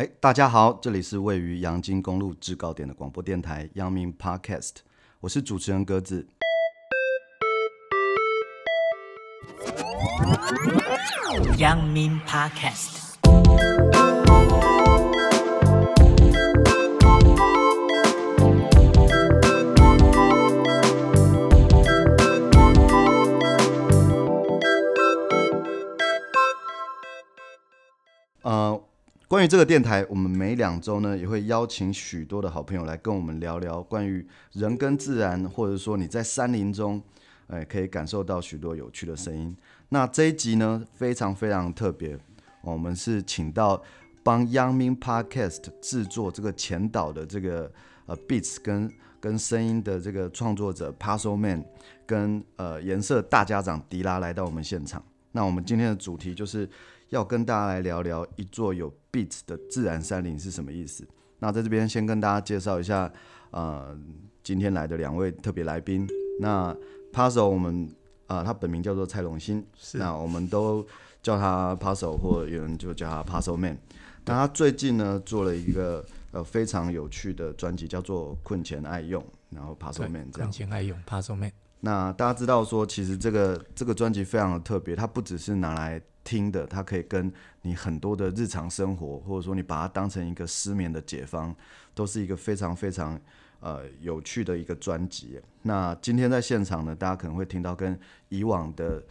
哎，大家好，这里是位于阳金公路制高点的广播电台阳明 Podcast，我是主持人鸽子。阳明 Podcast。关于这个电台，我们每两周呢也会邀请许多的好朋友来跟我们聊聊关于人跟自然，或者说你在山林中，哎，可以感受到许多有趣的声音。那这一集呢非常非常特别，我们是请到帮阳明 Podcast 制作这个前导的这个呃 beats 跟跟声音的这个创作者 Puzzle Man 跟呃颜色大家长迪拉来到我们现场。那我们今天的主题就是。要跟大家来聊聊一座有 beats 的自然山林是什么意思？那在这边先跟大家介绍一下，呃，今天来的两位特别来宾。那 Puzzle 我们啊、呃，他本名叫做蔡龙兴，是那我们都叫他 Puzzle，或有人就叫他 Puzzle Man。那他最近呢做了一个呃非常有趣的专辑，叫做《困前爱用》，然后 Puzzle Man 这样。困前爱用 Puzzle Man。那大家知道说，其实这个这个专辑非常的特别，它不只是拿来听的，它可以跟你很多的日常生活，或者说你把它当成一个失眠的解方，都是一个非常非常呃有趣的一个专辑。那今天在现场呢，大家可能会听到跟以往的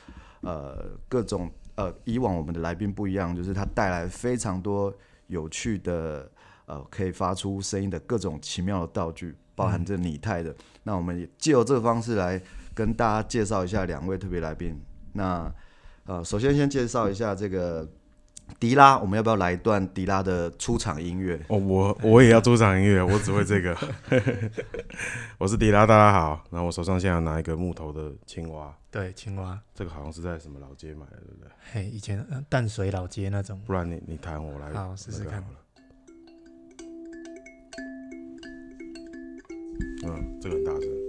呃各种呃以往我们的来宾不一样，就是它带来非常多有趣的呃可以发出声音的各种奇妙的道具，包含着拟态的。嗯、那我们也借由这个方式来跟大家介绍一下两位特别来宾。那呃，首先先介绍一下这个迪拉，我们要不要来一段迪拉的出场音乐？哦，我我也要出场音乐，我只会这个。我是迪拉，大家好。然后我手上现在拿一个木头的青蛙，对，青蛙，这个好像是在什么老街买的，对不对？嘿，以前淡水老街那种。不然你你弹，我来，好试试看。嗯，这个很大声。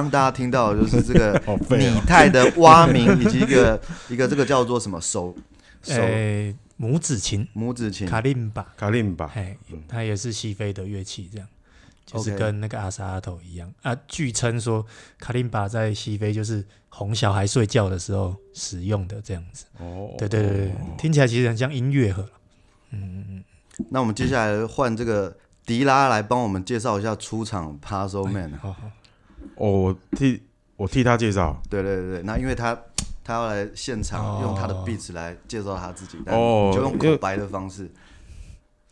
刚大家听到的就是这个 拟态的蛙鸣，以及一个 一个这个叫做什么手手、欸、拇指琴，拇指琴卡林巴，卡林巴，哎，它也是西非的乐器，这样就是跟那个阿萨阿头一样啊。据称说卡林巴在西非就是哄小孩睡觉的时候使用的这样子。哦，对对对对，听起来其实很像音乐盒。嗯嗯嗯。那我们接下来换这个迪拉来帮我们介绍一下出场 Puzzle Man。欸、好好。哦，我替我替他介绍，对对对，那因为他他要来现场用他的 beats 来介绍他自己，哦，就用口白的方式，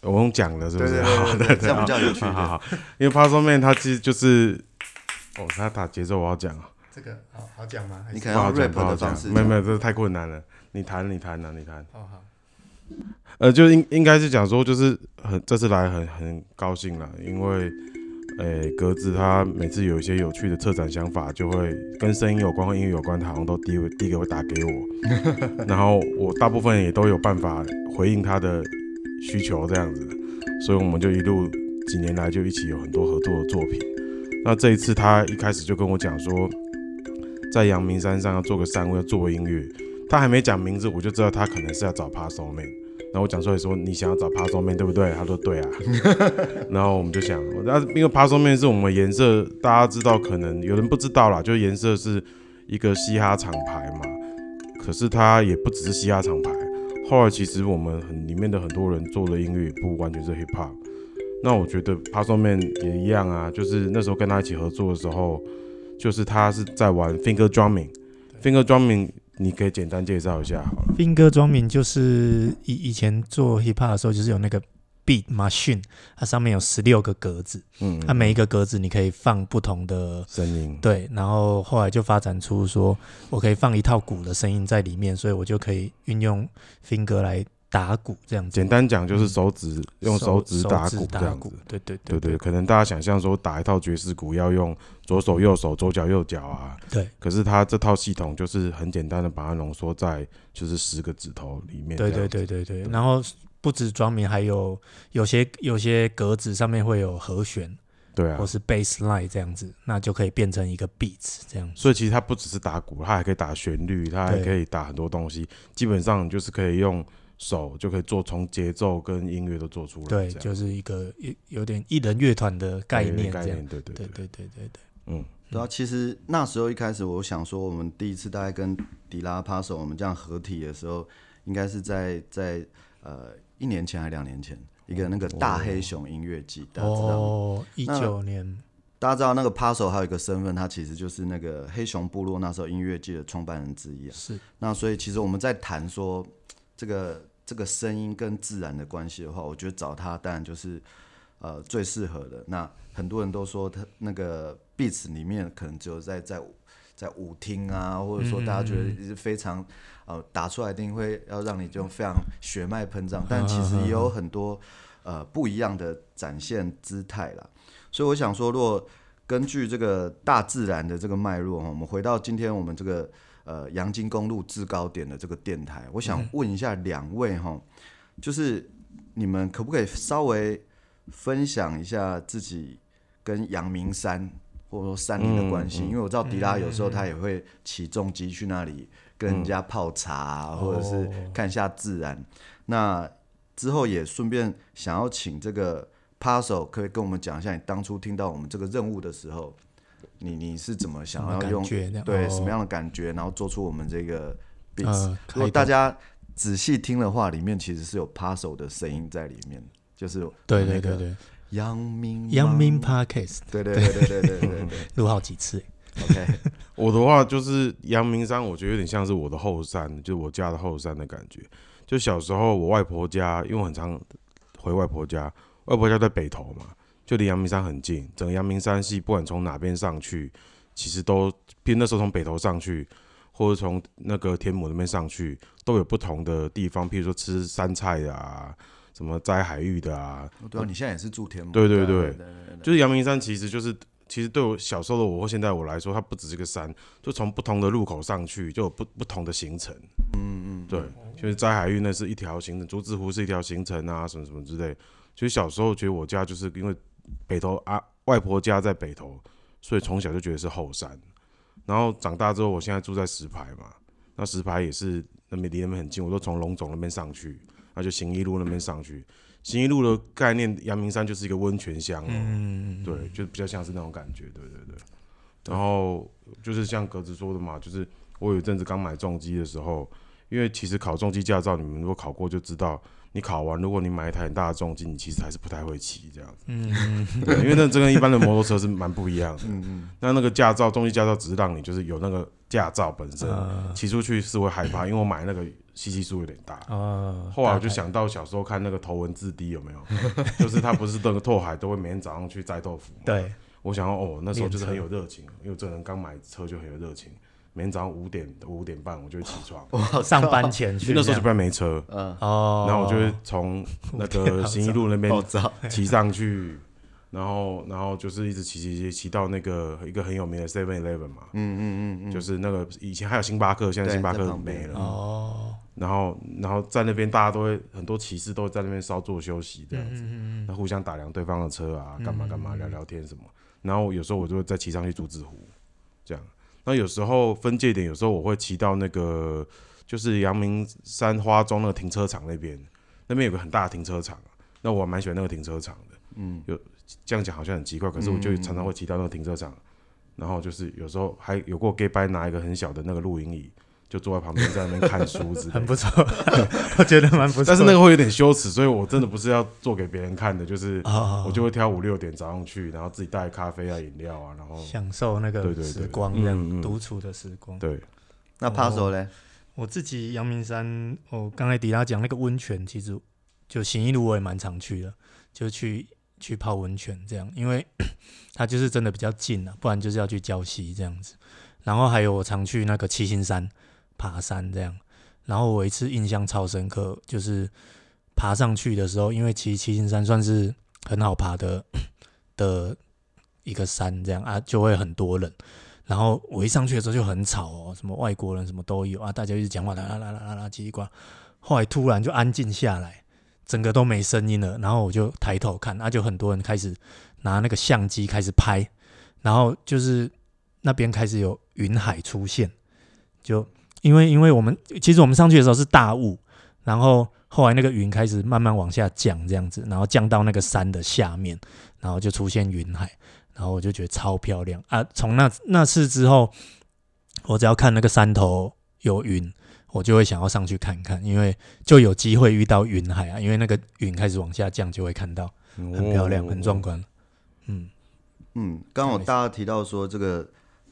我用讲的，是不是？对对对，对，对，这样比较有趣。好好，因为 Puzzle Man 他其实就是，哦，他打节奏，我要讲啊，这个好好讲吗？你可能要 rap 的方式，没有没有，这太困难了。你弹你弹啊，你弹。好好，呃，就应应该是讲说，就是很这次来很很高兴了，因为。诶、欸，格子他每次有一些有趣的策展想法，就会跟声音有关、和音乐有关，他好像都第一第一个会打给我，然后我大部分也都有办法回应他的需求这样子，所以我们就一路几年来就一起有很多合作的作品。那这一次他一开始就跟我讲说，在阳明山上要做个山屋，要做个音乐，他还没讲名字，我就知道他可能是要找 Puzzle Man。然后我讲出来说，你想要找 Puzzle Man 对不对？他说对啊。然后我们就想，那因为 Puzzle Man 是我们颜色，大家知道，可能有人不知道啦，就颜色是一个嘻哈厂牌嘛。可是它也不只是嘻哈厂牌。后来其实我们很里面的很多人做的音乐也不完全是 Hip Hop。那我觉得 Puzzle Man 也一样啊，就是那时候跟他一起合作的时候，就是他是在玩 Finger Drumming，Finger Drumming。你可以简单介绍一下好了。Finger Drumming 就是以以前做 hip hop 的时候，就是有那个 beat machine，它上面有十六个格子，嗯，它每一个格子你可以放不同的声音，对。然后后来就发展出说，我可以放一套鼓的声音在里面，所以我就可以运用 finger 来打鼓这样子。简单讲就是手指、嗯、用手指打鼓这样子。对对对对，可能大家想象说打一套爵士鼓要用左手右手左脚右脚啊。对。可是它这套系统就是很简单的把它浓缩在就是十个指头里面。对对对对对。然后不止 drumming，还有有些有些格子上面会有和弦。对啊，或是 bass line 这样子，那就可以变成一个 beats 这样子。所以其实它不只是打鼓，它还可以打旋律，它还可以打很多东西。基本上就是可以用手就可以做，从节奏跟音乐都做出来。对，就是一个一有点一人乐团的概念，概念。对对对对对对对。嗯，然后其实那时候一开始我想说，我们第一次大概跟迪拉帕手我们这样合体的时候，应该是在在呃一年前还两年前。一个那个大黑熊音乐季，大家知道吗？哦，一九年，大家知道那个 Paso 还有一个身份，他其实就是那个黑熊部落那时候音乐季的创办人之一啊。是。那所以其实我们在谈说这个这个声音跟自然的关系的话，我觉得找他当然就是呃最适合的。那很多人都说他那个 Beats 里面可能只有在在在舞厅啊，或者说大家觉得是非常。呃，打出来一定会要让你就非常血脉喷张，但其实也有很多呃不一样的展现姿态啦。所以我想说，如果根据这个大自然的这个脉络，我们回到今天我们这个呃阳金公路制高点的这个电台，我想问一下两位哈，就是你们可不可以稍微分享一下自己跟阳明山或者说山林的关系？因为我知道迪拉有时候他也会起重机去那里。跟人家泡茶，嗯，或者是看一下自然。哦、那之后也顺便想要请这个 Paso 可以跟我们讲一下，你当初听到我们这个任务的时候，你你是怎么想要用对什么样的感觉然后做出我们这个 beat？如果大家仔细听的话里面其实是有扒手的声音在里面就是对对对对。阳明阳明 parkes 对对对。对对对对 录好几次。Ok 我的话就是阳明山我觉得有点像是我的后山就是我家的后山的感觉。就小时候我外婆家因为我很常回外婆家外婆家在北头嘛就离阳明山很近。整个阳明山系不管从哪边上去，其实都，比如那时候从北头上去，或者从那个天母那边上去，都有不同的地方，譬如说吃山菜的啊，什么摘海芋的啊。对啊，你现在也是住天母。对对对，对，对，对，对，就是阳明山其实就是。其实对我小时候的我或现在我来说，它不只是个山，就从不同的路口上去就有不不同的行程。嗯嗯，对，就是摘海芋那是一条行程，竹子湖是一条行程啊，什么什么之类。其实小时候觉得我家就是因为北投啊，外婆家在北投，所以从小就觉得是后山。然后长大之后，我现在住在石牌嘛，那石牌也是那边离那边很近，我都从龙总那边上去，那就行一路那边上去。行一路的概念，阳明山就是一个温泉乡嗯，对，就比较像是那种感觉，对对对。然后就是像格子说的嘛，就是我有一阵子刚买重机的时候，因为其实考重机驾照，你们如果考过就知道，你考完如果你买一台很大的重机，你其实还是不太会骑这样子。嗯 对，因为那这跟一般的摩托车是蛮不一样的。嗯嗯。那那个驾照，重机驾照只是让你就是有那个驾照本身，骑出去是会害怕，因为我买那个。吸气数有点大，哦，后来我就想到小时候看那个头文字 D 有没有，就是他不是那个拓海都会每天早上去摘豆腐，对，我想要哦，那时候就是很有热情，因为这人刚买车就很有热情，每天早上五点五点半我就会起床，上班前去，那时候就不然没车，嗯，哦，然后我就会从那个新一路那边 骑上去。然后，然后就是一直骑骑骑骑到那个一个很有名的 Seven Eleven 嘛，嗯嗯嗯就是那个以前还有星巴克，现在星巴克没了。哦。然后，然后在那边大家都会很多骑士都会在那边稍作休息这样子，嗯那互相打量对方的车啊，干嘛干嘛聊聊天什么。然后有时候我就会再骑上去竹子湖。那有时候分界点，有时候我会骑到那个就是阳明山花中那个停车场那边，那边有个很大的停车场，那我蛮喜欢那个停车场的，嗯，有。这样讲好像很奇怪，可是我就常常会骑到那个停车场，嗯、然后就是有时候还有过 gay 掰拿一个很小的那个露营椅，就坐在旁边在那边看书之类的，很不错，我觉得蛮不错。但是那个会有点羞耻，所以我真的不是要做给别人看的，就是我就会挑五六点早上去，然后自己带咖啡啊、饮料啊，然后享受那个时光，对对对，独处的时光。对，那 Paso 呢？我自己阳明山，我，刚才迪拉讲那个温泉，其实就行一路我也蛮常去的，就去。去泡温泉这样，因为 它就是真的比较近啊，不然就是要去礁溪这样子。然后还有我常去那个七星山爬山这样，然后我一次印象超深刻，就是爬上去的时候，因为其实七星山算是很好爬的 的一个山，这样啊就会很多人。然后我一上去的时候就很吵哦，什么外国人什么都有啊，大家一直讲话啦啦啦啦啦啦叽里呱。后来突然就安静下来，整个都没声音了。然后我就抬头看，那、啊、就很多人开始拿那个相机开始拍，然后就是那边开始有云海出现。就因为因为我们其实我们上去的时候是大雾，然后后来那个云开始慢慢往下降，这样子，然后降到那个山的下面，然后就出现云海，然后我就觉得超漂亮啊！从那那次之后，我只要看那个山头有云。我就会想要上去看看，因为就有机会遇到云海啊，因为那个云开始往下降，就会看到，很漂亮，很壮观。嗯嗯，刚好大家提到说这个，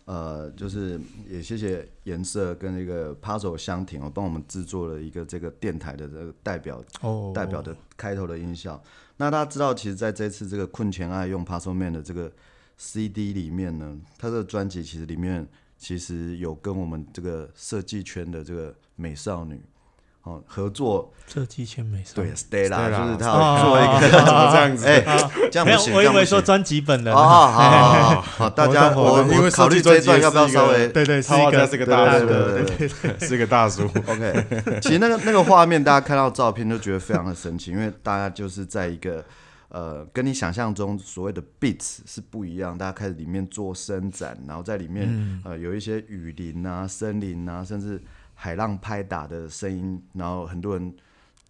呃，就是也谢谢颜色跟那个 Puzzle 香婷哦，帮我们制作了一个这个电台的这个代表哦，代表的开头的音效。那大家知道，其实在这次这个困前爱用 Puzzle Man 的这个 CD 里面呢，它这个专辑其实里面其实有跟我们这个设计圈的这个。美少女，哦，合作设计签美少女对，Stella 就是他做一个怎么这样子？哎，这样不行，我以为说专辑本人。哦好好，大家我因为考虑这一段要不要稍微对对，是一个是个大叔，对对对，是个大叔。OK，其实那个那个画面，大家看到照片就觉得非常的神奇，因为大家就是在一个呃，跟你想象中所谓的 beats 是不一样，大家开始里面做伸展，然后在里面呃有一些雨林啊、森林啊，甚至。海浪拍打的声音，然后很多人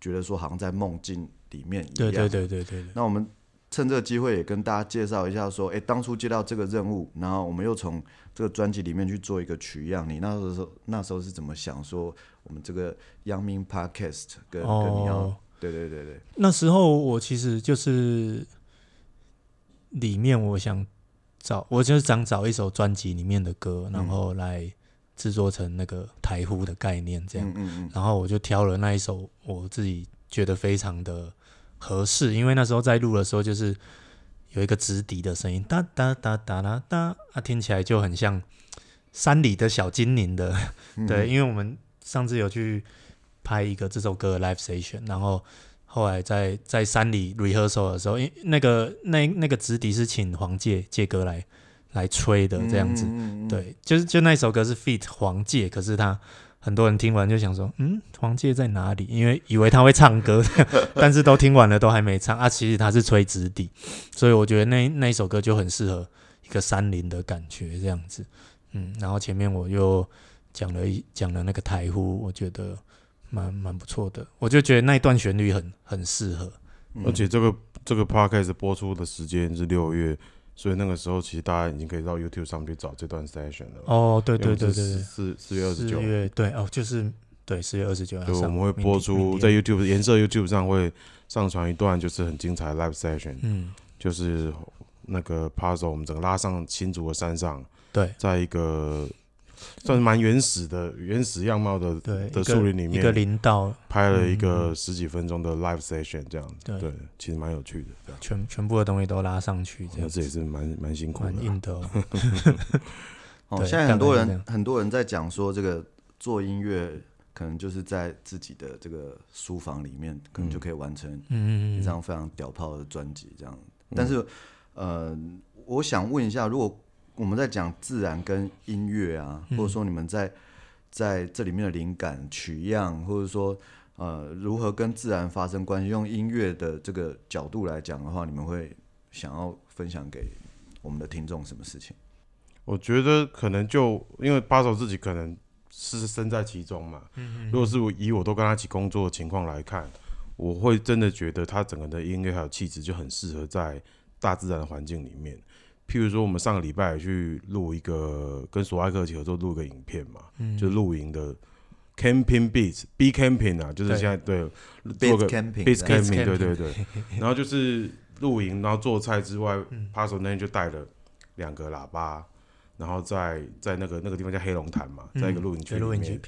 觉得说好像在梦境里面一样。对对对对对。那我们趁这个机会也跟大家介绍一下，说，哎，当初接到这个任务，然后我们又从这个专辑里面去做一个取样。你那时候那时候是怎么想说，我们这个阳明 Podcast 跟、哦、跟你要？对对对对。那时候我其实就是里面我想找，我就是想找一首专辑里面的歌，然后来。嗯制作成那个台呼的概念，这样，嗯嗯嗯，然后我就挑了那一首，我自己觉得非常的合适，因为那时候在录的时候，就是有一个直笛的声音，哒哒哒哒啦哒，啊，听起来就很像山里的小精灵的，嗯、对，因为我们上次有去拍一个这首歌的 live session，然后后来在在山里 rehearsal 的时候，因那个那那个直笛是请黄介介哥来。来吹的这样子，嗯、对，就是就那首歌是 feat 黄介，可是他很多人听完就想说，嗯，黄介在哪里？因为以为他会唱歌，但是都听完了都还没唱啊。其实他是吹直笛，所以我觉得那那一首歌就很适合一个山林的感觉这样子。嗯，然后前面我又讲了一讲了那个台呼，我觉得蛮蛮不错的。我就觉得那一段旋律很很适合，而且这个这个 podcast 播出的时间是六月。所以那个时候，其实大家已经可以到 YouTube 上去找这段 session 了。哦，对对对对对，四四月二十九。月对哦，就是对四月二十九。对，我们会播出在 YouTube 颜色 YouTube 上会上传一段，就是很精彩的 live session。嗯，就是那个 puzzle，我们整个拉上新竹的山上。对，在一个。算是蛮原始的原始样貌的，对的树林里面一个林道。拍了一个十几分钟的 live session，这样对，对，其实蛮有趣的，全全部的东西都拉上去，这样。这也是蛮蛮辛苦的，蛮硬的哦。哦，现在很多人很多人在讲说，这个做音乐可能就是在自己的这个书房里面，可能就可以完成一张非常屌炮的专辑这样。但是，呃，我想问一下，如果我们在讲自然跟音乐啊，或者说你们在在这里面的灵感取样，或者说呃如何跟自然发生关系，用音乐的这个角度来讲的话，你们会想要分享给我们的听众什么事情？我觉得可能就因为 Puzzle 自己可能是身在其中嘛。嗯嗯如果是我以我都跟他一起工作的情况来看，我会真的觉得他整个的音乐还有气质就很适合在大自然的环境里面。譬如说，我们上个礼拜去录一个跟索爱克合作录一个影片嘛，嗯、就露营的 camping beats，be camping 啊，就是现在对，对。做个 beats camping，对。对对，然后就是露营，然后做菜之外，Puzzle 那天就带了两个喇叭，然后在在那个那个地方叫黑龙潭嘛，在一个露营区里面，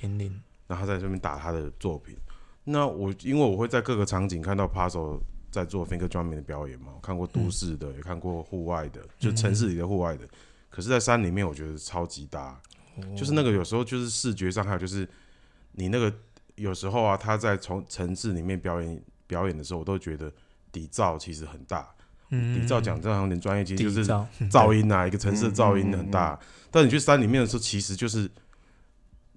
然后他在这边打他的作品。那我因为我会在各个场景看到 Puzzle。在做 finger drumming 的表演嘛，我看过都市的，嗯、也看过户外的，就城市里的户外的。嗯、可是，在山里面，我觉得超级搭，哦、就是那个有时候就是视觉上还有就是你那个有时候啊，他在从城市里面表演表演的时候，我都觉得底噪其实很大。嗯，底噪讲这样有点专业，其实就是噪音啊，一个城市的噪音很大。但你去山里面的时候，其实就是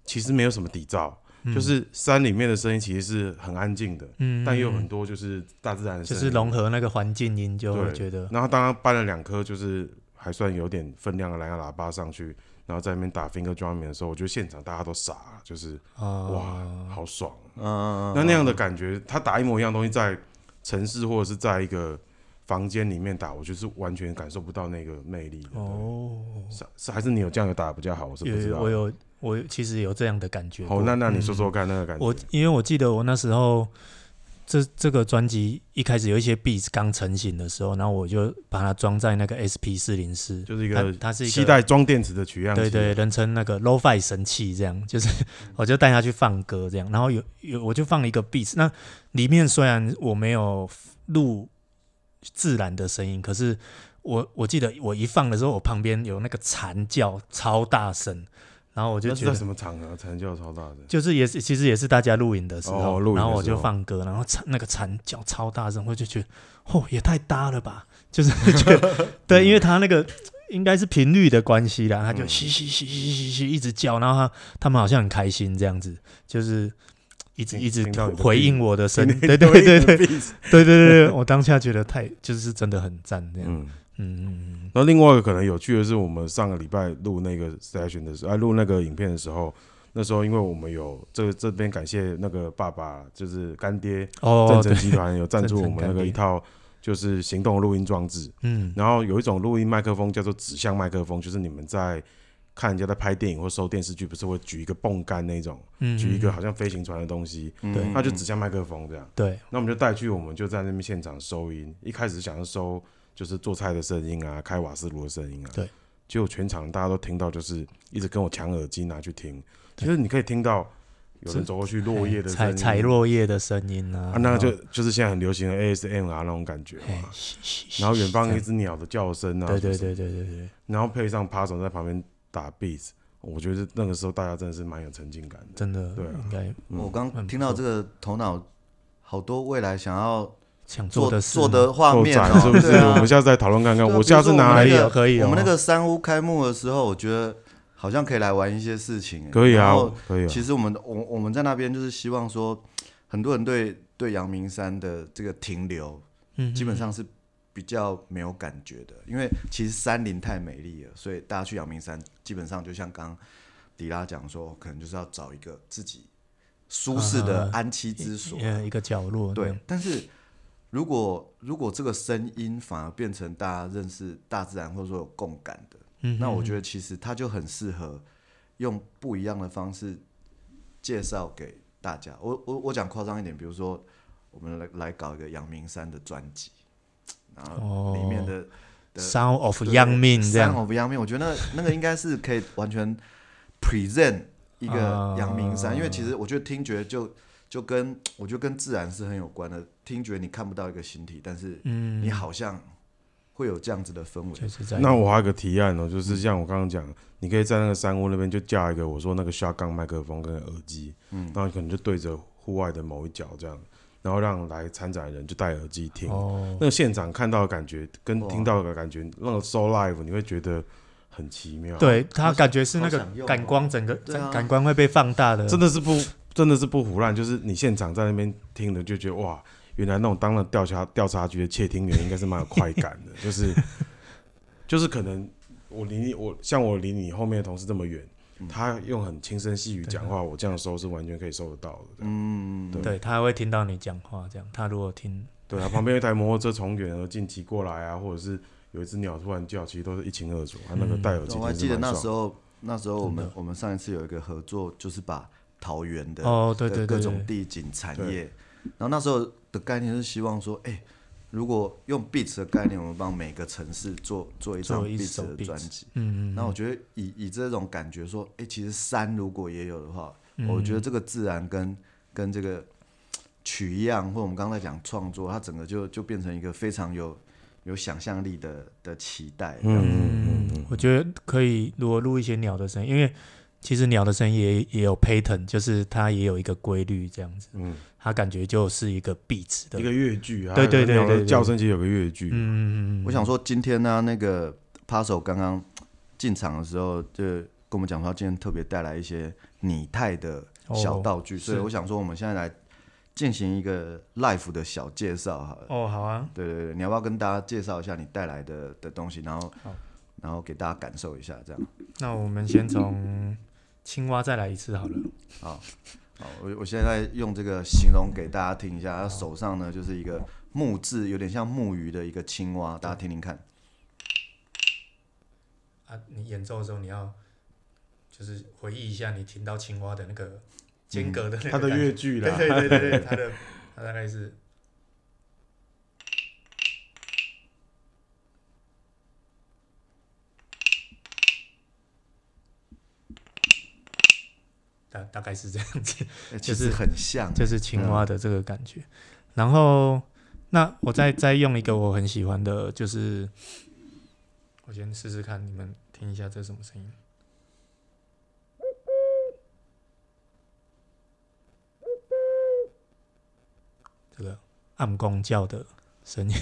其实没有什么底噪。就是山里面的声音其实是很安静的，嗯，但也有很多就是大自然的声音，就是融合那个环境音，就会觉得。然后当他搬了两颗就是还算有点分量的蓝牙喇叭上去，然后在那边打 finger drumming 的时候，我觉得现场大家都傻了，就是、哦、哇，好爽，嗯，那那样的感觉，他打一模一样东西在城市或者是在一个房间里面打，我就是完全感受不到那个魅力哦，是是还是你有这样有打的比较好，我是不知道，我有。我其实有这样的感觉。好，那那你说说看那个感觉。我因为我记得我那时候这这个专辑一开始有一些 beats 刚成型的时候，然后我就把它装在那个 SP 四零四，就是一个它，它是一个携带装电池的取样器，对对，人称那个 Lo-Fi 神器，这样就是 我就带它去放歌这样，然后有有我就放了一个 beats，那里面虽然我没有录自然的声音，可是我我记得我一放的时候，我旁边有那个蝉叫超大声。然后我就觉得什么场合蝉叫超大声？就是也是其实也是大家录影的时候然后我就放歌然后蝉那个蝉叫超大声我就觉得哦也太搭了吧就是 就 对因为它那个应该是频率的关系啦，他它就嘻嘻嘻嘻嘻嘻一直叫然后它它们好像很开心这样子就是一直一直回应我的声音对对对对对对对我当下觉得太就是真的很赞这样。嗯嗯，那另外一个可能有趣的是，我们上个礼拜录那个 session 的时候，哎，录那个影片的时候，那时候因为我们有这这边感谢那个爸爸，就是干爹哦正成集团有赞助我们那个一套就是行动录音装置。嗯，然后有一种录音麦克风叫做指向麦克风，就是你们在看人家在拍电影或收电视剧，不是会举一个泵杆那种，举一个好像飞行船的东西，对，那就指向麦克风这样。对，那我们就带去，我们就在那边现场收音，一开始想要收。就是做菜的声音啊，开瓦斯炉的声音啊，对，结果全场大家都听到，就是一直跟我抢耳机拿去听，其实你可以听到有人走过去落叶的声音，踩落叶的声音啊，啊，那个就就是现在很流行的 ASMR 那种感觉嘛，然后远方一只鸟的叫声啊，对对对对对对，然后配上扒手在旁边打 beats，我觉得那个时候大家真的是蛮有沉浸感的，真的，对，应该我刚听到这个头脑好多未来想要。想做的做的画面是不是？我们下次再讨论看看。我下次拿来也可以。我们那个三屋开幕的时候，我觉得好像可以来玩一些事情。可以啊，可以。其实我们我我们在那边就是希望说，很多人对对阳明山的这个停留，基本上是比较没有感觉的，因为其实山林太美丽了，所以大家去阳明山基本上就像刚迪拉讲说，可能就是要找一个自己舒适的安栖之所，一个角落。对，但是。如果如果这个声音反而变成大家认识大自然或者说有共感的，嗯、那我觉得其实它就很适合用不一样的方式介绍给大家。我我我讲夸张一点，比如说我们来来搞一个阳明山的专辑，然后里面的、Sound of 阳明这样 Sound of 阳明，我觉得那那个应该是可以完全 present 一个阳明山，哦、因为其实我觉得听觉就。就跟 我觉得跟自然是很有关的，听觉你看不到一个形体，但是你好像会有这样子的氛围。嗯、那我还有个提案哦，就是像我刚刚讲，你可以在那个山屋那边就架一个我说那个 shotgun 麦克风跟耳机，嗯，然后可能就对着户外的某一角这样，然后让来参展的人就戴耳机听，哦、那个现场看到的感觉跟听到的感觉，那个 so live 你会觉得很奇妙。对，他感觉是那个感光整个感官会被放大的，真的是不。真的是不胡乱，就是你现场在那边听的，就觉得哇，原来那种当了调查调查局的窃听员应该是蛮有快感的，就是就是可能我离你我像我离你后面的同事这么远，嗯、他用很轻声细语讲话，我这样收是完全可以收得到的。嗯，对，对他还会听到你讲话，这样他如果听，对啊，旁边一台摩托车从远而近骑过来啊，或者是有一只鸟突然叫，其实都是一清二楚。他那个戴耳机，我还记得那时候，那时候我们我们上一次有一个合作，就是把。桃园的哦，对对对，各种地景产业，然后那时候的概念是希望说，哎，如果用 Beats 的概念，我们帮每个城市做做一张 Beats 的专辑，嗯嗯，那我觉得以以这种感觉说，哎，其实山如果也有的话，我觉得这个自然跟跟这个取样，或我们刚才讲创作，它整个就就变成一个非常有有想象力的的期待，嗯嗯嗯，我觉得可以，如果录一些鸟的声音，因为。其实鸟的声音也也有 pattern，就是它也有一个规律这样子。嗯，它感觉就是一个 beats 的一个乐句啊。对对对对，叫声其实有个乐句。嗯嗯嗯。我想说，今天呢、啊，那个 Paso 刚刚进场的时候，就跟我们讲说，今天特别带来一些拟态的小道具，哦、所以我想说，我们现在来进行一个 life 的小介绍哈。哦，好啊。对对对，你要不要跟大家介绍一下你带来的的东西，然后然后给大家感受一下这样。那我们先从。青蛙再来一次好了。好，好，我我现在用这个形容给大家听一下。他手上呢就是一个木质，有点像木鱼的一个青蛙，大家听听看。啊，你演奏的时候你要就是回忆一下你听到青蛙的那个间隔的那个、嗯、它的乐句啦。对对对对，它的它大概是。大大概是这样子，就是很像，就是青蛙的这个感觉。然后，那我再再用一个我很喜欢的，就是我先试试看，你们听一下这是什么声音？这个暗公叫的声音，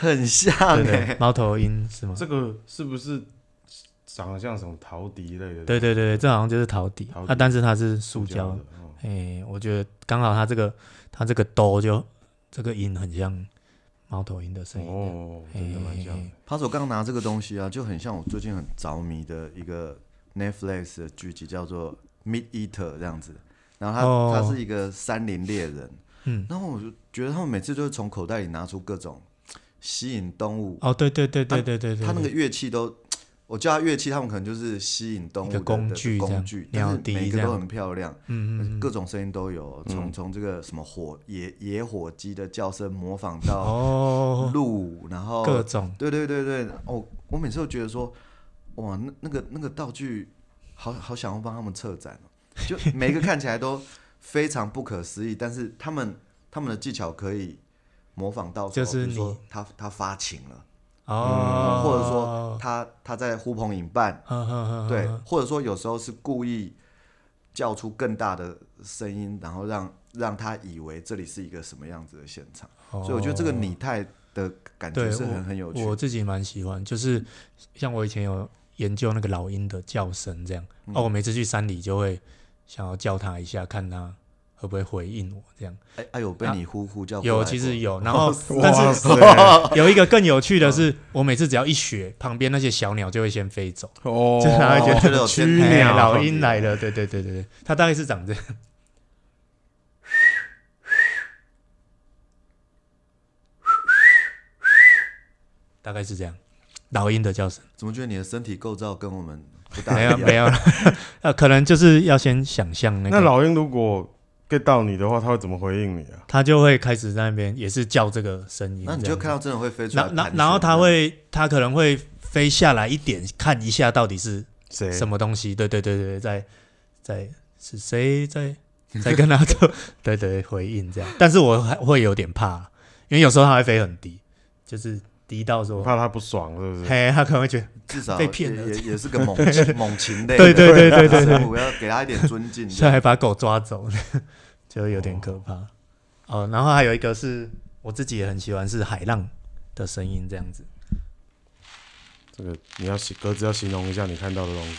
很像，对对，猫头鹰是吗？这个是不是？长得像什么陶笛类的？对对对，这好像就是陶笛，陶啊，但是它是塑胶的。哎、哦欸，我觉得刚好它这个它这个哆就这个音很像猫头鹰的声音哦，真的蛮像。Paso 刚刚拿这个东西啊，就很像我最近很着迷的一个 Netflix 的剧集，叫做 Meat Eater 这样子。然后他、哦、他是一个山林猎人，嗯，然后我就觉得他们每次就是从口袋里拿出各种吸引动物。哦，对对对对对对，他那个乐器都。我叫它乐器，他们可能就是吸引动物的工具，工具，但是每个都很漂亮，嗯嗯，各种声音都有，从从这个什么火野野火鸡的叫声模仿到鹿，然后各种，对对对对，哦，我每次都觉得说，哇，那那个那个道具，好好想要帮他们策展，就 每一个看起来都非常不可思议，但是他们他们的技巧可以模仿到，就是说他他发情了。哦、嗯，或者说他他在呼朋引伴，呵呵呵呵对，或者说有时候是故意叫出更大的声音，然后让让他以为这里是一个什么样子的现场，哦、所以我觉得这个拟态的感觉是很很有趣。我自己蛮喜欢，就是像我以前有研究那个老鹰的叫声这样，嗯、哦，我每次去山里就会想要叫它一下，看他。会不会回应我这样？哎哎呦，被你呼呼叫、啊、有，其实有。然后，但是 有一个更有趣的是，我每次只要一学，旁边那些小鸟就会先飞走。哦，就他会觉得有天鸟老鹰来了。对对对对对，它大概是长这样，大概是这样。老鹰的叫声，怎么觉得你的身体构造跟我们不大一样？没有没有，呃，可能就是要先想象那个。那老鹰如果 get 到你的话，他会怎么回应你啊？他就会开始在那边也是叫这个声音。那你就看到真的会飞出来。然然后他会，他可能会飞下来一点，看一下到底是谁什么东西。对对对对，在在是谁在 在跟他做对，对对回应这样。但是我还会有点怕，因为有时候他会飞很低，就是低到说怕他不爽，是不是？嘿，他可能会觉得至少被骗了，也也是个猛 猛禽类。对对对对对对，我要给他一点尊敬。现在还把狗抓走。就有点可怕哦，哦，然后还有一个是我自己也很喜欢，是海浪的声音这样子。这个你要形格子要形容一下你看到的东西。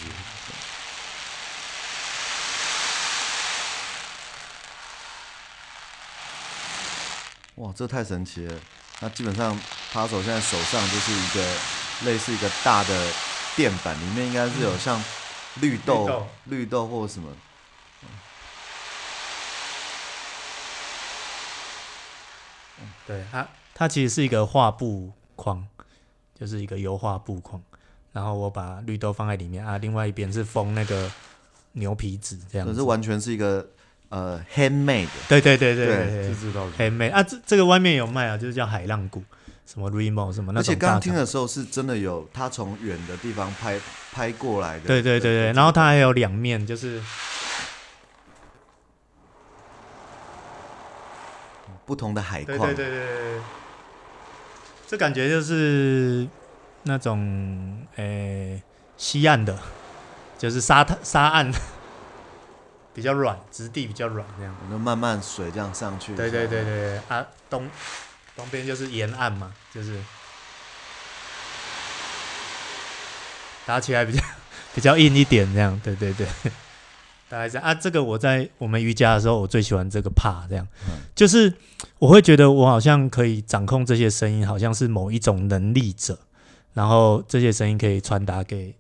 哇，这太神奇了！那基本上，Paso 现在手上就是一个类似一个大的垫板，里面应该是有像绿豆、绿豆，绿豆或什么。对它，它其实是一个画布框，就是一个油画布框。然后我把绿豆放在里面啊，另外一边是封那个牛皮纸，这样子。可是完全是一个呃 handmade。对对对对对，是知道 handmade 啊，这这个外面有卖啊，就是叫海浪鼓，什么 Remo 什么那。而且刚刚听的时候是真的有，他从远的地方拍拍过来的。对对对对，然后它还有两面，就是。不同的海况，对对对对，这感觉就是那种诶、欸、西岸的就是沙滩沙岸比较软，质地比较软这样。我就慢慢水这样上去。对对对对啊，东东边就是沿岸嘛，就是打起来比较 比较硬一点这样。对对对。大概是啊，这个我在我们瑜伽的时候，我最喜欢这个帕，这样，嗯、就是我会觉得我好像可以掌控这些声音，好像是某一种能力者，然后这些声音可以传达给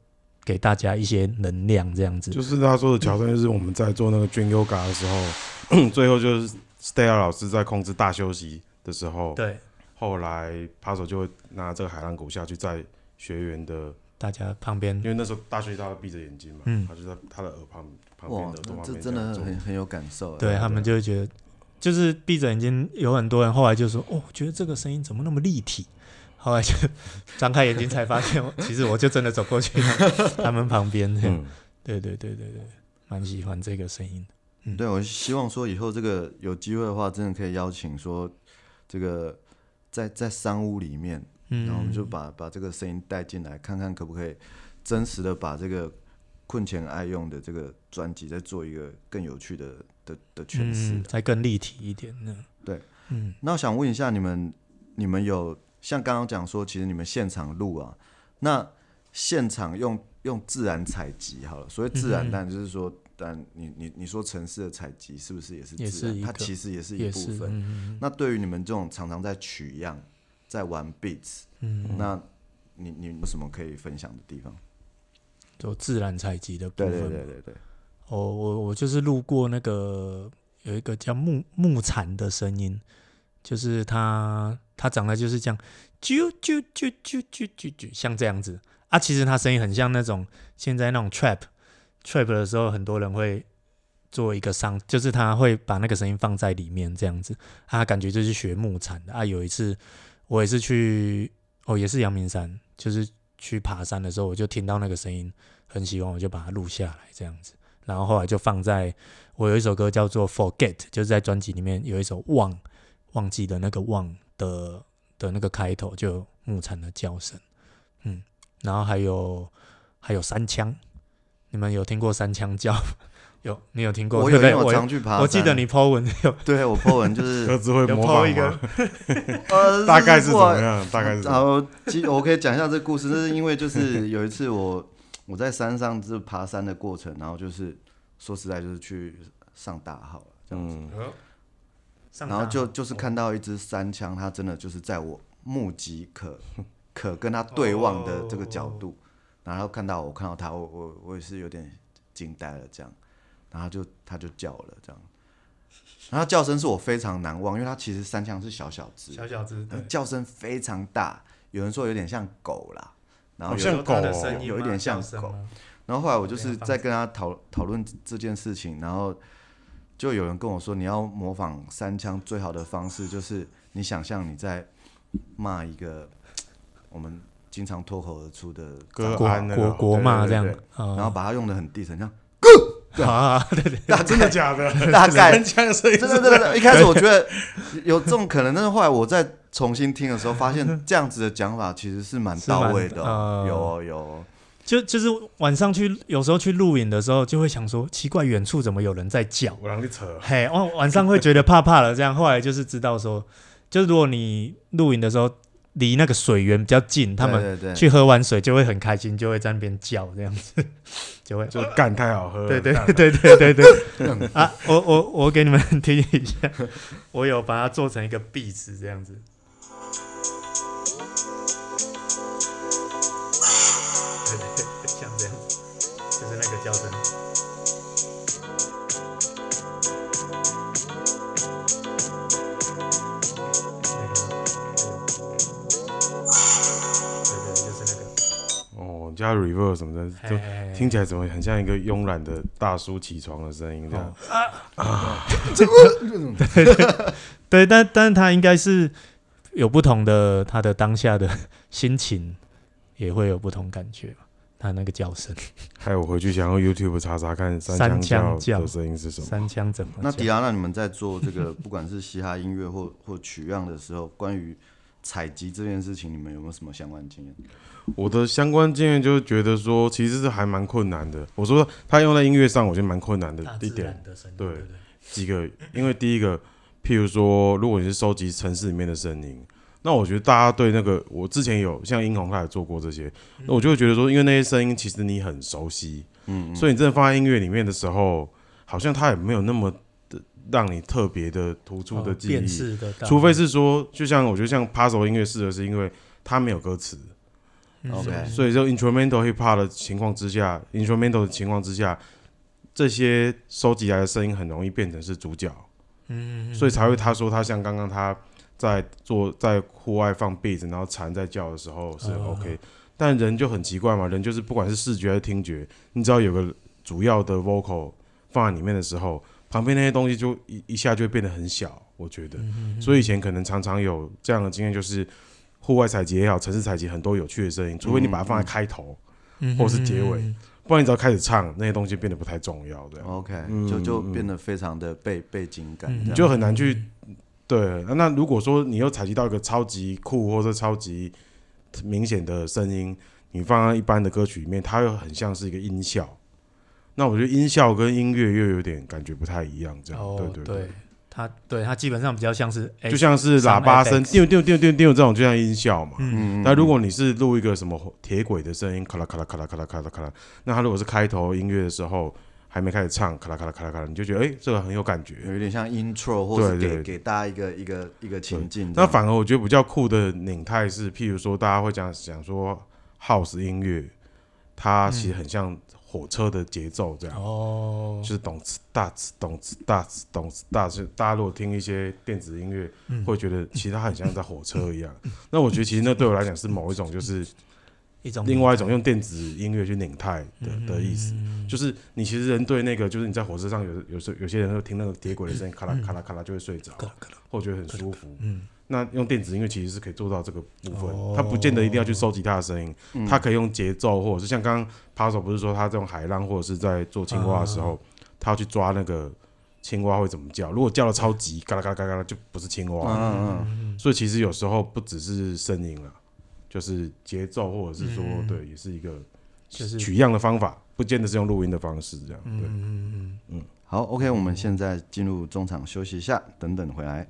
给大家一些能量，这样子。就是他说的桥段，就是我们在做那个 Dream Yoga 的时候，嗯、最后就是 Stella 老师在控制大休息的时候，对，后来帕手就会拿这个海浪鼓下去，在学员的大家旁边，因为那时候大学他闭着眼睛嘛，嗯，他就在他的耳旁。哇，这真的很很有感受。对，他们就会觉得，就是闭着眼睛，有很多人后来就说：“哦，觉得这个声音怎么那么立体？”后来就张开眼睛才发现，其实我就真的走过去 他们旁边。嗯，对对对对对，蛮喜欢这个声音。嗯，对，我希望说以后这个有机会的话，真的可以邀请说这个在在山屋里面，嗯然后我们就把把这个声音带进来，看看可不可以真实的把这个。困前爱用的这个专辑，再做一个更有趣的的的诠释，再更立体一点呢？对，嗯，那我想问一下你们，你们有像刚刚讲说，其实你们现场录啊，那现场用用自然采集好了，所谓自然，但就是说，但你你你说城市的采集是不是也是自然？它其实也是一部分。那对于你们这种常常在取样、在玩 beats，嗯，那你你有什么可以分享的地方？就自然采集的部分。对对对对对。哦，我我就是路过那个有一个叫木木蝉的声音，就是它它长得就是这样，啾啾啾啾啾啾啾，像这样子啊。其实它声音很像那种现在那种 trap trap 的时候，很多人会做一个声，就是他会把那个声音放在里面这样子，啊，感觉就是学木蝉的啊。有一次我也是去哦，也是阳明山，就是。去爬山的时候，我就听到那个声音，很喜欢，我就把它录下来，这样子。然后后来就放在我有一首歌叫做《Forget》，就是在专辑里面有一首《忘》，忘记的那个“忘”的的那个开头，就有木蝉的叫声。嗯，然后还有还有三枪，你们有听过三枪叫？有，你有听过？我有，因为我常去爬山。我记得你 po 文有，对我 po 文就是 各自会模仿一个，呃，大概是怎么样？大概是。然后，其实我可以讲一下这个故事，那是因为就是有一次我我在山上就是爬山的过程，然后就是说实在就是去上大号这样子，然后就就是看到一只三枪，它真的就是在我目及可可跟它对望的这个角度，然后看到我看到它，我我我也是有点惊呆了这样。然后就它就叫了这样，然后叫声是我非常难忘，因为它其实三枪是小小只，小小只，叫声非常大，有人说有点像狗啦，然后有像狗，有一点像狗，然后后来我就是在跟他讨讨论这件事情，然后就有人跟我说，你要模仿三枪最好的方式就是你想象你在骂一个我们经常脱口而出的国国国骂这样，然后把它用的很低沉，像。啊，对对，真的假的？大概真的真的真的。一开始我觉得有这种可能，但是后来我再重新听的时候，发现这样子的讲法其实是蛮到位的。有有，就就是晚上去，有时候去露营的时候，就会想说，奇怪，远处怎么有人在叫？我让你扯。嘿，晚晚上会觉得怕怕了，这样。后来就是知道说，就是如果你露营的时候。离那个水源比较近，他们去喝完水就会很开心，就会在那边叫这样子，就会就干太好喝了。对对对对对对 啊！我我我给你们听一下，我有把它做成一个壁纸这样子。叫声。加 reverb 什么的，就听起来怎么很像一个慵懒的大叔起床的声音这样啊？对，但但是他应该是有不同的，他的当下的心情也会有不同感觉。他那个叫声，还有我回去想用 YouTube 查查看三枪叫的声音是什么？三枪怎么？那迪拉，那你们在做这个不管是嘻哈音乐或 或取样的时候，关于采集这件事情，你们有没有什么相关经验？我的相关经验就是觉得说，其实是还蛮困难的。我说他用在音乐上，我觉得蛮困难的一点。对，对，对，几个，因为第一个，譬如说，如果你是收集城市里面的声音，那我觉得大家对那个，我之前有像英红他也做过这些，那我就会觉得说，因为那些声音其实你很熟悉，嗯，所以你真的放在音乐里面的时候，好像它也没有那么的让你特别的突出的记忆，除非是说，就像我觉得像 Puzzle 音乐适合是因为它没有歌词。OK，所以就 instrumental hip hop 的情况之下，instrumental 的情况之下，这些收集来的声音很容易变成是主角，嗯，所以才会他说他像刚刚他在做在户外放 beat，然后蝉在叫的时候是 OK，但人就很奇怪嘛，人就是不管是视觉还是听觉，你只要有个主要的 vocal 放在里面的时候，旁边那些东西就一一下就会变得很小，我觉得，所以以前可能常常有这样的经验就是。户外采集也好，城市采集很多有趣的声音，除非你把它放在开头，嗯、或是结尾，嗯、不然你只要开始唱，那些东西变得不太重要。对，OK，就就变得非常的背背景感，你就很难去。对，那如果说你又采集到一个超级酷或者超级明显的声音，你放在一般的歌曲里面，它又很像是一个音效。那我觉得音效跟音乐又有点感觉不太一样，这样。哦、对对对。它对它基本上比较像是，就像是喇叭声，丢丢丢丢丢这种，就像音效嘛。嗯，那如果你是录一个什么铁轨的声音，咔啦咔啦咔啦咔啦咔啦咔啦，那它如果是开头音乐的时候还没开始唱，咔啦咔啦咔啦咔啦，你就觉得哎，这个很有感觉，有点像 intro，或者给给大家一个一个一个情境。那反而我觉得比较酷的拧态是，譬如说大家会讲讲说 house 音乐，它其实很像。火车的节奏这样，哦，就是咚次大次咚次大次咚次大次。大家如果听一些电子音乐，嗯、会觉得其实它很像在火车一样。嗯、那我觉得其实那对我来讲是某一种，就是一种另外一种用电子音乐去拧态的的意思。就是你其实人对那个，就是你在火车上有有时有些人会听那个铁轨的声音，咔啦咔啦咔啦就会睡着，或觉得很舒服。嗯。那用电子音乐其实是可以做到这个部分，它不见得一定要去收集它的声音，它可以用节奏，或者是像刚刚 Puzzle 不是说他这种海浪，或者是在做青蛙的时候，他要去抓那个青蛙会怎么叫？如果叫的超级嘎啦嘎啦嘎啦，就不是青蛙。嗯嗯。所以其实有时候不只是声音了，就是节奏，或者是说对，也是一个就是取样的方法，不见得是用录音的方式这样。对，嗯嗯嗯。好，OK，我们现在进入中场休息一下，等等回来。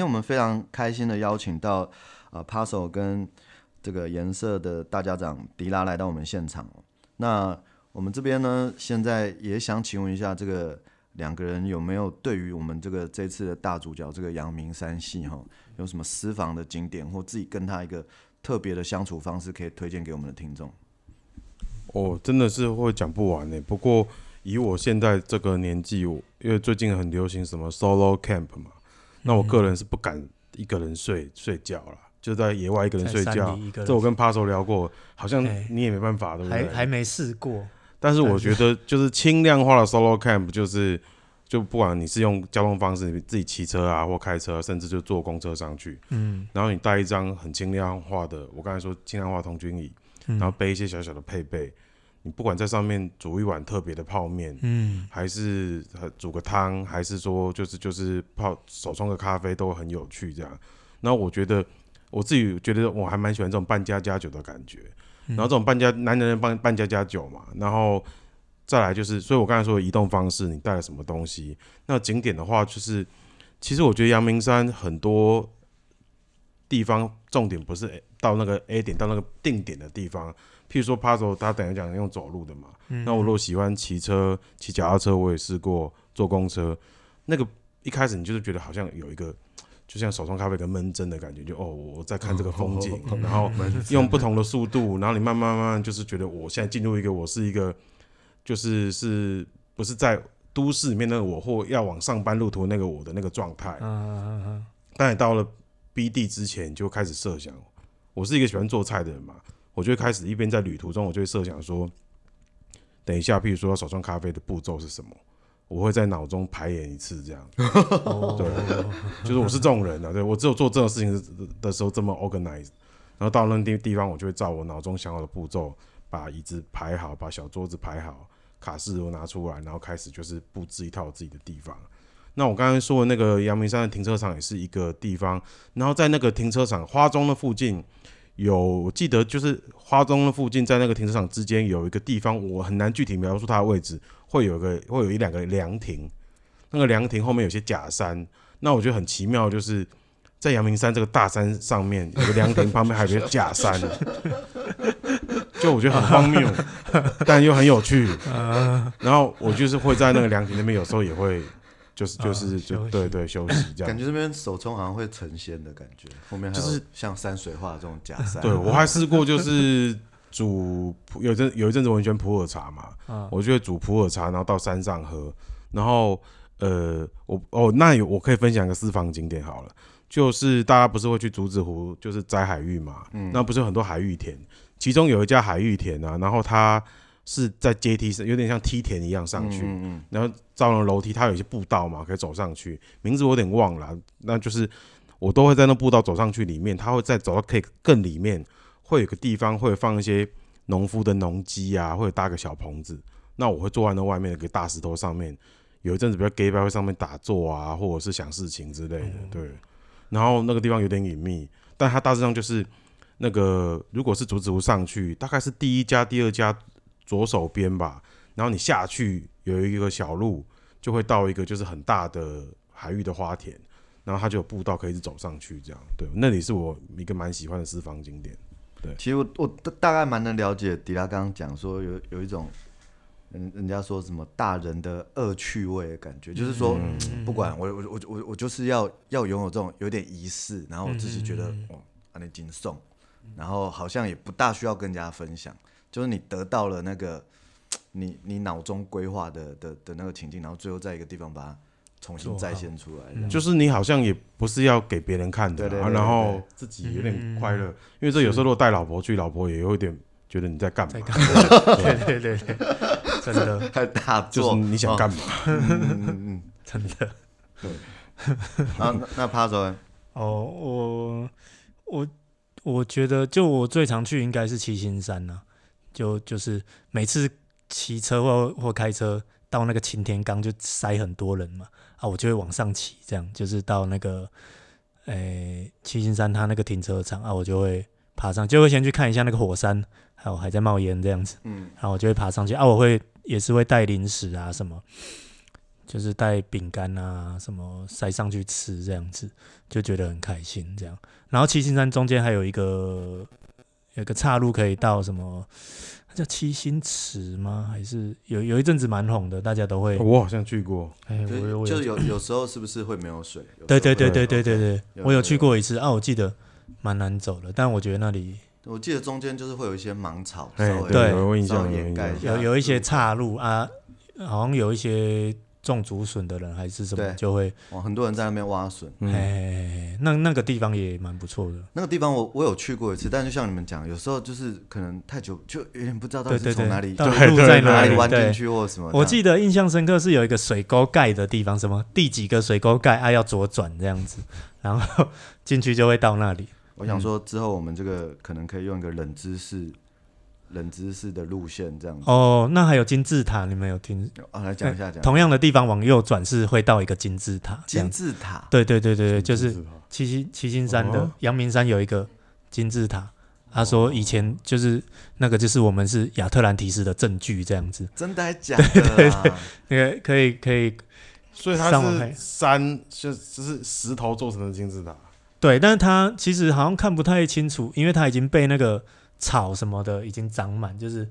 今天我们非常开心的邀请到呃 Puzzle 跟这个颜色的大家长迪拉来到我们现场。那我们这边呢，现在也想请问一下，这个两个人有没有对于我们这个这次的大主角这个阳明山系哈，有什么私房的景点或自己跟他一个特别的相处方式可以推荐给我们的听众？哦，真的是会讲不完呢。不过以我现在这个年纪，因为最近很流行什么 Solo Camp 嘛。那我个人是不敢一个人睡睡觉了，就在野外一个人睡觉。这我跟 Puzzle 聊过，好像你也没办法，对不对？还还没试过。但是我觉得，就是轻量化的 Solo Camp，就是就不管你是用交通方式，你自己骑车啊，或开车，甚至就坐公车上去，嗯，然后你带一张很轻量化的，我刚才说轻量化通军椅，然后背一些小小的配备。你不管在上面煮一碗特别的泡面，嗯，还是煮个汤，还是说就是就是泡手冲个咖啡，都很有趣这样。然后我觉得我自己觉得我还蛮喜欢这种半家家酒的感觉。然后这种半家男人半半家家酒嘛，然后再来就是，所以我刚才说的移动方式，你带了什么东西？那景点的话，就是其实我觉得阳明山很多地方重点不是到那个 A 点到那个定点的地方，譬如说 Puzzle，他等于讲用走路的嘛。嗯、那我如果喜欢骑车、骑脚踏车，我也试过坐公车。那个一开始你就是觉得好像有一个，就像手冲咖啡跟闷蒸的感觉，就哦我在看这个风景，哦、然后用不同的速度，然后你慢慢慢慢就是觉得我现在进入一个我是一个。就是是不是在都市里面那个我，或要往上班路途那个我的那个状态。嗯嗯嗯。但你到了 B D 之前，就开始设想。我是一个喜欢做菜的人嘛，我就会开始一边在旅途中，我就会设想说，等一下，譬如说手冲咖啡的步骤是什么，我会在脑中排演一次这样。对，就是我是这种人啊。对，我只有做这种事情的时候这么 organize，然后到那地地方，我就会照我脑中想好的步骤，把椅子排好，把小桌子排好。卡式都拿出来，然后开始就是布置一套自己的地方。那我刚才说的那个阳明山的停车场也是一个地方，然后在那个停车场花中的附近有，我记得就是花中的附近，在那个停车场之间有一个地方，我很难具体描述它的位置，会有个会有一两个凉亭，那个凉亭后面有些假山，那我觉得很奇妙，就是在阳明山这个大山上面有个凉亭，旁边还有一个假山。就我觉得很荒谬，但又很有趣。然后我就是会在那个凉亭那边，有时候也会，就是就是就对对休息 这样。感觉这边手冲好像会成仙的感觉，后面就是像山水画这种假山。对，我还试过，就是煮有阵有一阵子我很喜欢普洱茶嘛，我就会煮普洱茶，然后到山上喝。然后呃，我哦，那有我可以分享一个私房景点好了，就是大家不是会去竹子湖，就是摘海芋嘛，那不是有很多海芋田。其中有一家海芋田啊，然后它是在阶梯上，有点像梯田一样上去，嗯嗯，然后造了楼梯，它有一些步道嘛，可以走上去。名字我有点忘了，那就是我都会在那步道走上去里面，它会再走到可以更里面，会有个地方会放一些农夫的农机啊，或者搭个小棚子。那我会坐在那外面的一个大石头上面，有一阵子比较 gay 在上面打坐啊，或者是想事情之类的，对。然后那个地方有点隐秘，但它大致上就是。那个如果是竹子屋上去，大概是第一家、第二家左手边吧。然后你下去有一个小路，就会到一个就是很大的海域的花田，然后它就有步道可以一直走上去，这样。对，那里是我一个蛮喜欢的私房景点。对，其实我我大概蛮能了解迪拉刚刚讲说有有一种，人人家说什么大人的恶趣味的感觉，就是说、嗯、不管我我我我我就是要要拥有这种有点仪式，然后我自己觉得哦，安尼真爽。然后好像也不大需要跟人家分享，就是你得到了那个你你脑中规划的的的那个情境，然后最后在一个地方把它重新再现出来，嗯，就是你好像也不是要给别人看的，啊，然后自己有点快乐，嗯，因为这有时候如果带老婆去，老婆也有点觉得你在干嘛？对对对对，真的太大就是你想干嘛？哦，嗯嗯，真的。对，那那趴着哦，我我。我觉得，就我最常去应该是七星山呐、啊，就就是每次骑车或或开车到那个擎天岗就塞很多人嘛，啊，我就会往上骑，这样就是到那个，诶、欸，七星山它那个停车场啊，我就会爬上，就会先去看一下那个火山，还有还在冒烟这样子，嗯，然后我就会爬上去啊，我会也是会带零食啊什么。就是带饼干啊，什么塞上去吃这样子，就觉得很开心这样。然后七星山中间还有一个有一个岔路可以到什么，它叫七星池吗？还是有有一阵子蛮红的，大家都会。我好像去过，哎，我有就有有时候是不是会没有水？对对对对对对对，我有去过一次啊，我记得蛮难走的，但我觉得那里，我记得中间就是会有一些芒草，对，有印象，掩盖有有一些岔路啊，好像有一些。种竹笋的人还是什么，就会哦，很多人在那边挖笋。哎、嗯，那那个地方也蛮不错的。那个地方我我有去过一次，但就像你们讲，有时候就是可能太久，就有点不知道到底是从哪里，路在哪里弯进去或什么。我记得印象深刻是有一个水沟盖的地方，什么第几个水沟盖啊，要左转这样子，然后进去就会到那里。我想说之后我们这个可能可以用一个冷知识。冷知识的路线这样子哦，那还有金字塔，你们有听？啊，来讲一下讲。同样的地方往右转是会到一个金字塔。金字塔。对对对对对，就是七星七星山的阳明山有一个金字塔他说以前就是那个就是我们是亚特兰提斯的证据这样子，真的还假的对？那个可以可以，所以它是山，就就是石头做成的金字塔。对，但是它其实好像看不太清楚，因为它已经被那个草什么的已经长满，就是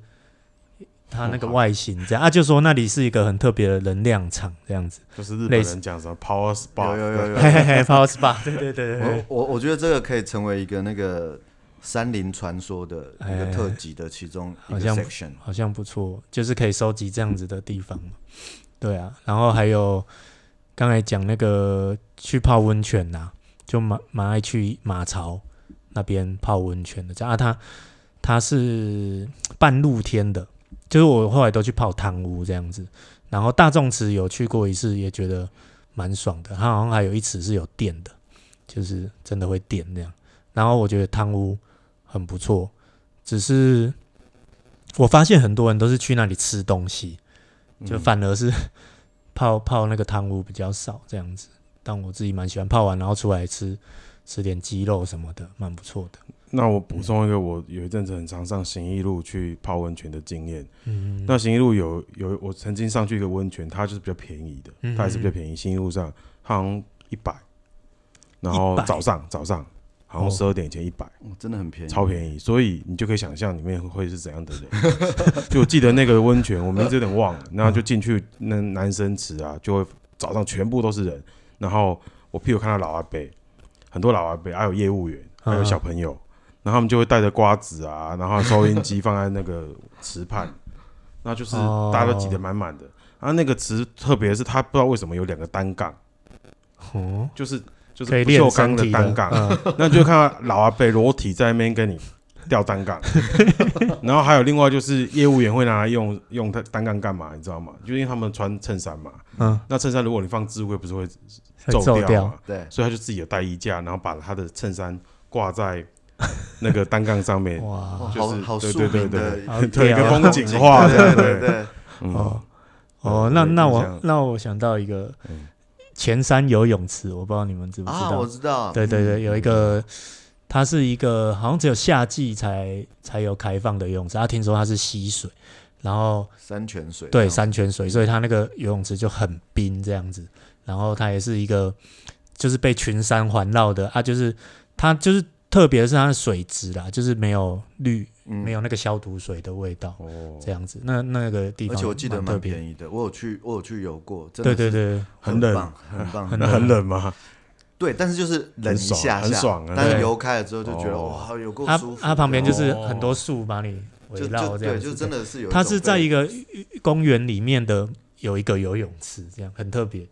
它那个外形这样。啊，就说那里是一个很特别的能量场这样子，就是日本人讲什么 power spa，有有有有嘿 嘿嘿 power spa，对对对对。我我我觉得这个可以成为一个那个山林传说的一个特辑的其中一个 section，好像不错，就是可以收集这样子的地方。对啊，然后还有刚才讲那个去泡温泉呐。就蛮蛮爱去马槽那边泡温泉的，这样啊，他他是半露天的，就是我后来都去泡汤屋这样子。然后大众池有去过一次，也觉得蛮爽的。它好像还有一池是有电的，就是真的会电那样。然后我觉得汤屋很不错，只是我发现很多人都是去那里吃东西，就反而是 泡泡那个汤屋比较少这样子。但我自己蛮喜欢泡完，然后出来吃吃点鸡肉什么的，蛮不错的。那我补充一个，我有一阵子很常上行义路去泡温泉的经验。嗯，那行义路有有我曾经上去一个温泉，它就是比较便宜的，它还是比较便宜。行义路上好像一百，然后早上早上好像十二点以前一百，哦，真的很便宜，超便宜。所以你就可以想象里面会是怎样的人。就我记得那个温泉，我名字有点忘了，然后就进去那男生池啊，就会早上全部都是人。然后我屁股看到老阿伯，很多老阿伯，还有业务员，还有小朋友，嗯、然后他们就会带着瓜子啊，然后收音机放在那个池畔，那就是大家都挤得满满的。然后那个池特别是它不知道为什么有两个单杠，哦，就是就是不锈钢的单杠，嗯、那就看到老阿伯裸体在那边跟你。吊单杠，然后还有另外就是业务员会拿来用用它单杠干嘛？你知道吗？就因为他们穿衬衫嘛，嗯，那衬衫如果你放置位，不是会皱掉嘛？对，所以他就自己有带衣架，然后把他的衬衫挂在 那个单杠上面，哇，就是好对对对对，对一个风景画，对对对，哦哦，那那我那我想到一个前山游泳池，我不知道你们知不知道？我知道，对对对，有一个。它是一个好像只有夏季才才有开放的游泳池，他听说它是溪水，然后山泉水，对，山泉水，所以它那个游泳池就很冰这样子。然后它也是一个就是被群山环绕的啊，就是它就是特别是它的水质啦，就是没有氯，嗯、没有那个消毒水的味道，哦，这样子。那那个地方，而且我记得蛮便宜的，我有去我有去游过，对对对，很冷，很棒，很冷，很冷吗？对，但是就是冷一下下，很爽。但是游开了之后就觉得哇，有够舒服。它旁边就是很多树把你围绕，这样就真的是有。它是在一个公园里面的有一个游泳池，这样很特别，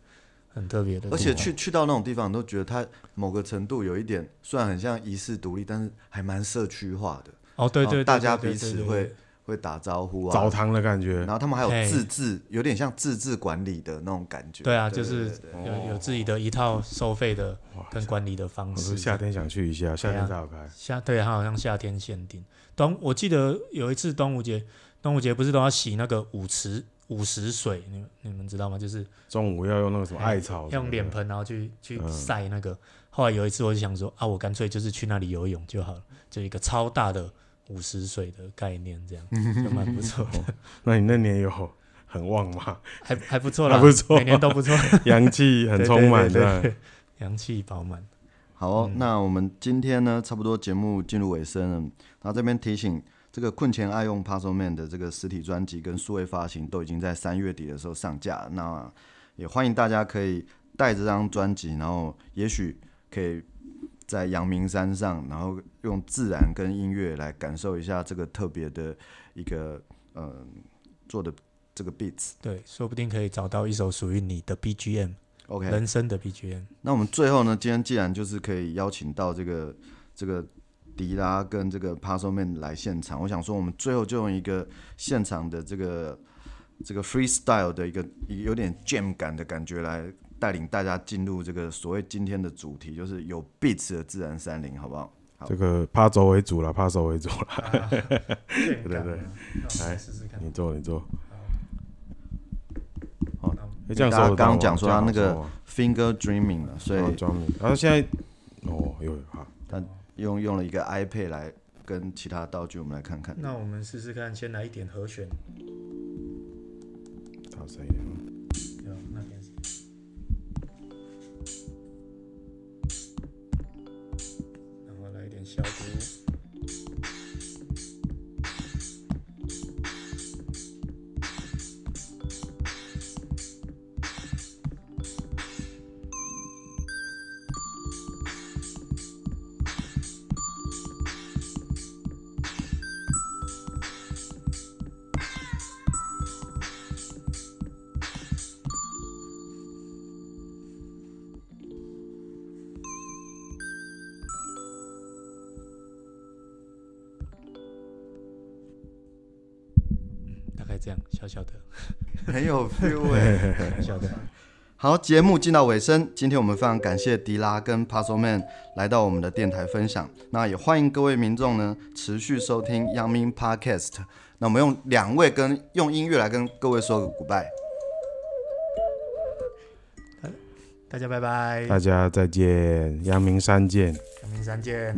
很特别的。而且去去到那种地方，都觉得它某个程度有一点，虽然很像遗世独立，但是还蛮社区化的。哦，对对，大家彼此会。会打招呼啊，澡堂的感觉，然后他们还有自治，有点像自治管理的那种感觉。对啊，就是有有自己的一套收费的跟管理的方式。夏天想去一下，夏天才好开。夏对，它好像夏天限定。端我记得有一次端午节，端午节不是都要洗那个舞池午时水？你们你们知道吗？就是中午要用那个什么艾草，用脸盆然后去去晒那个。后来有一次我就想说啊，我干脆就是去那里游泳就好了，就一个超大的。午时水的概念，这样 就蛮不错的。那你那年有很旺吗？还还不错啦，还不错，每年都不错，阳气很充满，对，阳气饱满。好、哦，嗯、那我们今天呢，差不多节目进入尾声了。然后这边提醒，这个困前爱用 Puzzle Man 的这个实体专辑跟数位发行都已经在三月底的时候上架，那也欢迎大家可以带这张专辑，然后也许可以。在阳明山上，然后用自然跟音乐来感受一下这个特别的一个嗯、呃、做的这个 beats，对，说不定可以找到一首属于你的 BGM，OK，Okay 人生的 BGM。那我们最后呢，今天既然就是可以邀请到这个这个迪拉跟这个 Puzzle Man 来现场，我想说我们最后就用一个现场的这个这个 freestyle 的一个有点 jam 感的感觉来。带领大家进入这个所谓今天的主题，就是有 beats 的自然山林，好不好？好，这个趴走为主了，趴走为主了。对对对，来试试看，你做你做。好，这样说刚刚讲说他那个 finger dreaming 了，所以。然后现在哦，有好，他用用了一个 iPad 来跟其他道具，我们来看看。那我们试试看，先来一点和弦。好声一好，节目进到尾声，今天我们非常感谢迪拉跟 Puzzleman 来到我们的电台分享。那也欢迎各位民众呢持续收听阳明 Podcast。那我们用两位跟用音乐来跟各位说个 goodbye。大家拜拜，大家再见，阳明山见，阳明山见。